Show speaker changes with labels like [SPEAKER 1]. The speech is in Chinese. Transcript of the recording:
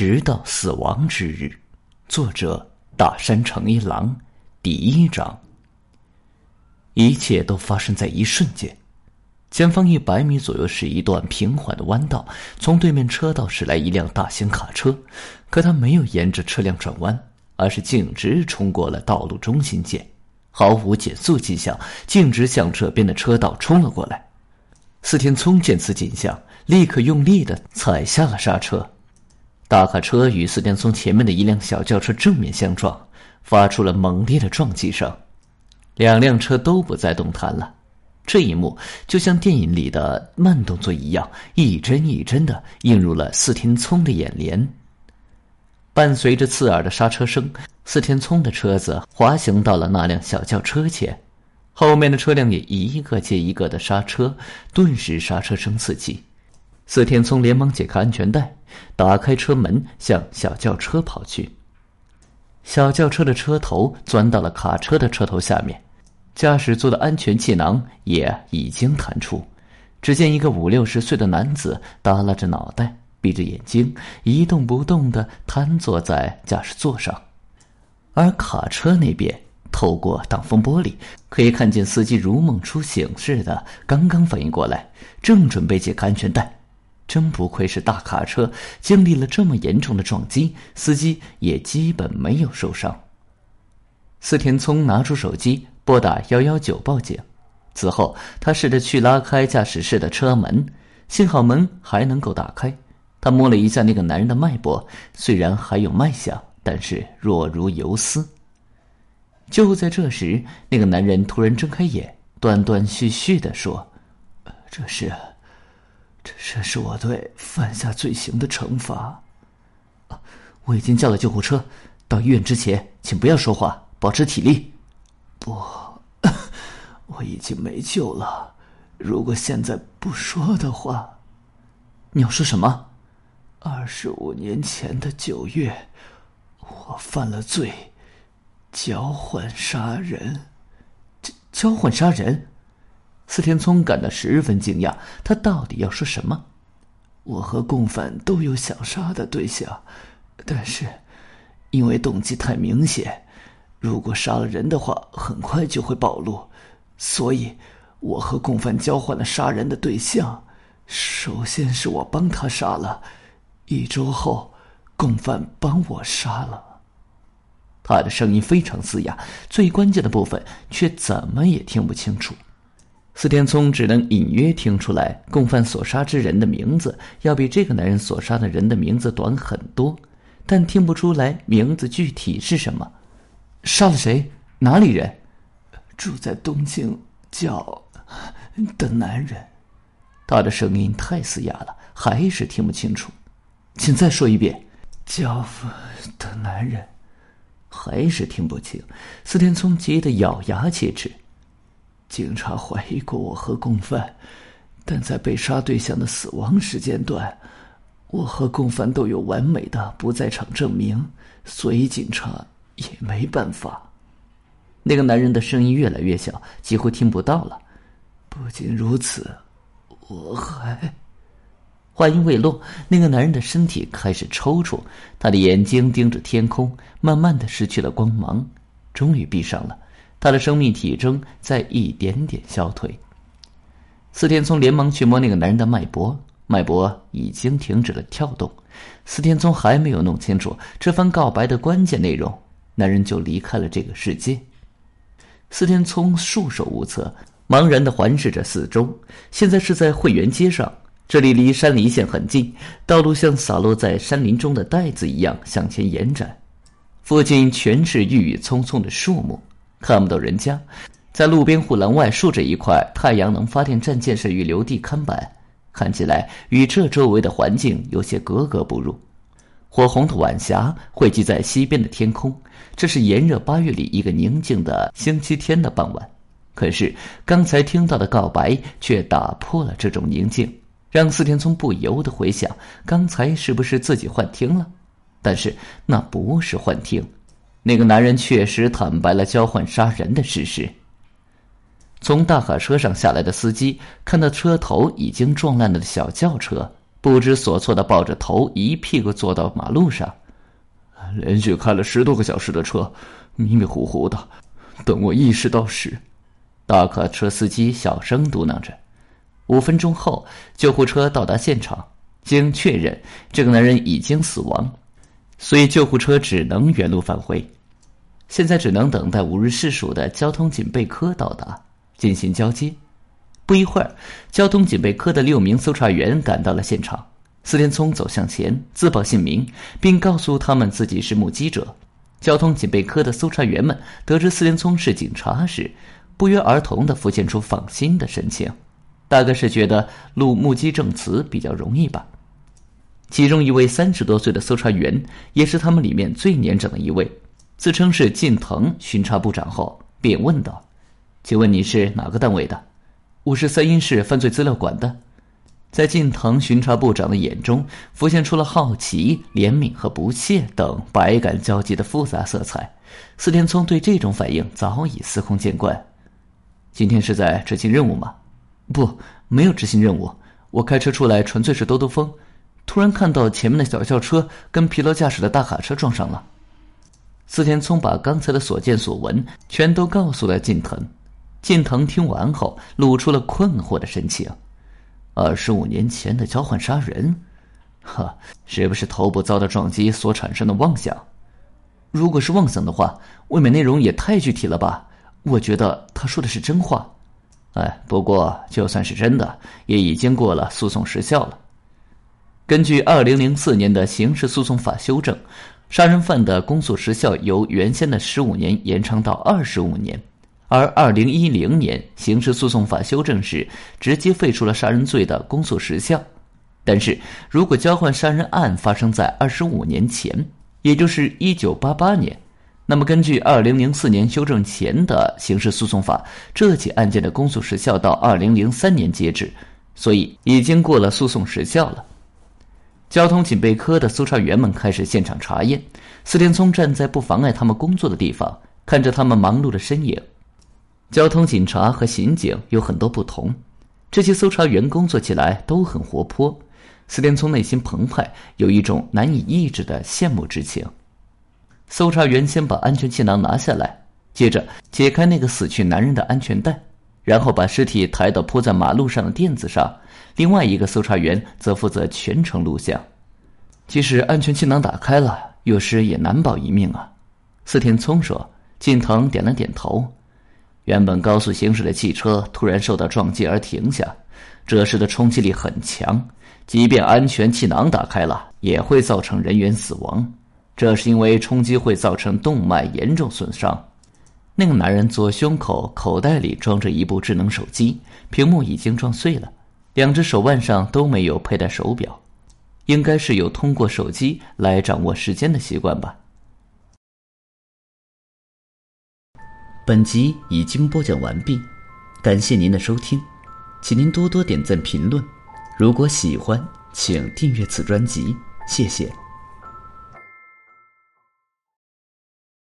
[SPEAKER 1] 直到死亡之日。作者：大山诚一郎。第一章。一切都发生在一瞬间。前方一百米左右是一段平缓的弯道，从对面车道驶来一辆大型卡车，可他没有沿着车辆转弯，而是径直冲过了道路中心线，毫无减速迹象，径直向这边的车道冲了过来。四天聪见此景象，立刻用力的踩下了刹车。大卡车与四天聪前面的一辆小轿车正面相撞，发出了猛烈的撞击声，两辆车都不再动弹了。这一幕就像电影里的慢动作一样，一帧一帧的映入了四天聪的眼帘。伴随着刺耳的刹车声，四天聪的车子滑行到了那辆小轿车前。后面的车辆也一个接一个的刹车，顿时刹车声四起。四天聪连忙解开安全带，打开车门，向小轿车跑去。小轿车的车头钻到了卡车的车头下面，驾驶座的安全气囊也已经弹出。只见一个五六十岁的男子耷拉着脑袋，闭着眼睛，一动不动的瘫坐在驾驶座上，而卡车那边。透过挡风玻璃，可以看见司机如梦初醒似的，刚刚反应过来，正准备解开安全带。真不愧是大卡车，经历了这么严重的撞击，司机也基本没有受伤。司田聪拿出手机拨打幺幺九报警，此后他试着去拉开驾驶室的车门，幸好门还能够打开。他摸了一下那个男人的脉搏，虽然还有脉象，但是若如游丝。就在这时，那个男人突然睁开眼，断断续续的说：“这是，这是我对犯下罪行的惩罚。我已经叫了救护车，到医院之前，请不要说话，保持体力。不，我已经没救了。如果现在不说的话，你要说什么？二十五年前的九月，我犯了罪。”交换杀人，交交换杀人，司田聪感到十分惊讶。他到底要说什么？我和共犯都有想杀的对象，但是因为动机太明显，如果杀了人的话，很快就会暴露，所以我和共犯交换了杀人的对象。首先是我帮他杀了，一周后，共犯帮我杀了。他的声音非常嘶哑，最关键的部分却怎么也听不清楚。司天聪只能隐约听出来，共犯所杀之人的名字要比这个男人所杀的人的名字短很多，但听不出来名字具体是什么。杀了谁？哪里人？住在东京叫的男人。他的声音太嘶哑了，还是听不清楚。请再说一遍。叫的男人。还是听不清，司天聪急得咬牙切齿。警察怀疑过我和共犯，但在被杀对象的死亡时间段，我和共犯都有完美的不在场证明，所以警察也没办法。那个男人的声音越来越小，几乎听不到了。不仅如此，我还……话音未落，那个男人的身体开始抽搐，他的眼睛盯着天空，慢慢的失去了光芒，终于闭上了。他的生命体征在一点点消退。司天聪连忙去摸那个男人的脉搏，脉搏已经停止了跳动。司天聪还没有弄清楚这番告白的关键内容，男人就离开了这个世界。司天聪束手无策，茫然的环视着四周。现在是在会员街上。这里离山梨县很近，道路像洒落在山林中的带子一样向前延展，附近全是郁郁葱葱的树木，看不到人家。在路边护栏外竖着一块太阳能发电站建设预留地看板，看起来与这周围的环境有些格格不入。火红的晚霞汇集在西边的天空，这是炎热八月里一个宁静的星期天的傍晚。可是刚才听到的告白却打破了这种宁静。让四田聪不由得回想，刚才是不是自己幻听了？但是那不是幻听，那个男人确实坦白了交换杀人的事实。从大卡车上下来的司机看到车头已经撞烂了的小轿车，不知所措的抱着头，一屁股坐到马路上。
[SPEAKER 2] 连续开了十多个小时的车，迷迷糊糊的。等我意识到时，
[SPEAKER 1] 大卡车司机小声嘟囔着。五分钟后，救护车到达现场，经确认，这个男人已经死亡，所以救护车只能原路返回。现在只能等待五日市属的交通警备科到达进行交接。不一会儿，交通警备科的六名搜查员赶到了现场。司天聪走向前，自报姓名，并告诉他们自己是目击者。交通警备科的搜查员们得知司天聪是警察时，不约而同地浮现出放心的神情，大概是觉得录目击证词比较容易吧。其中一位三十多岁的搜查员，也是他们里面最年长的一位。自称是近藤巡查部长后，便问道：“请问你是哪个单位的？”“我是三阴市犯罪资料馆的。”在近藤巡查部长的眼中，浮现出了好奇、怜悯和不屑等百感交集的复杂色彩。四天聪对这种反应早已司空见惯。今天是在执行任务吗？不，没有执行任务。我开车出来纯粹是兜兜风，突然看到前面的小轿车跟疲劳驾驶的大卡车撞上了。司天聪把刚才的所见所闻全都告诉了近藤。近藤听完后，露出了困惑的神情。二十五年前的交换杀人，哈，是不是头部遭到撞击所产生的妄想？如果是妄想的话，未免内容也太具体了吧？我觉得他说的是真话。哎，不过就算是真的，也已经过了诉讼时效了。根据二零零四年的刑事诉讼法修正。杀人犯的公诉时效由原先的十五年延长到二十五年，而二零一零年刑事诉讼法修正时，直接废除了杀人罪的公诉时效。但是如果交换杀人案发生在二十五年前，也就是一九八八年，那么根据二零零四年修正前的刑事诉讼法，这起案件的公诉时效到二零零三年截止，所以已经过了诉讼时效了。交通警备科的搜查员们开始现场查验。司天聪站在不妨碍他们工作的地方，看着他们忙碌的身影。交通警察和刑警有很多不同，这些搜查员工作起来都很活泼。司天聪内心澎湃，有一种难以抑制的羡慕之情。搜查员先把安全气囊拿下来，接着解开那个死去男人的安全带，然后把尸体抬到铺在马路上的垫子上。另外一个搜查员则负责全程录像。即使安全气囊打开了，有时也难保一命啊。四田聪说。近藤点了点头。原本高速行驶的汽车突然受到撞击而停下，这时的冲击力很强，即便安全气囊打开了，也会造成人员死亡。这是因为冲击会造成动脉严重损伤。那个男人左胸口口袋里装着一部智能手机，屏幕已经撞碎了。两只手腕上都没有佩戴手表，应该是有通过手机来掌握时间的习惯吧。本集已经播讲完毕，感谢您的收听，请您多多点赞评论。如果喜欢，请订阅此专辑，谢谢。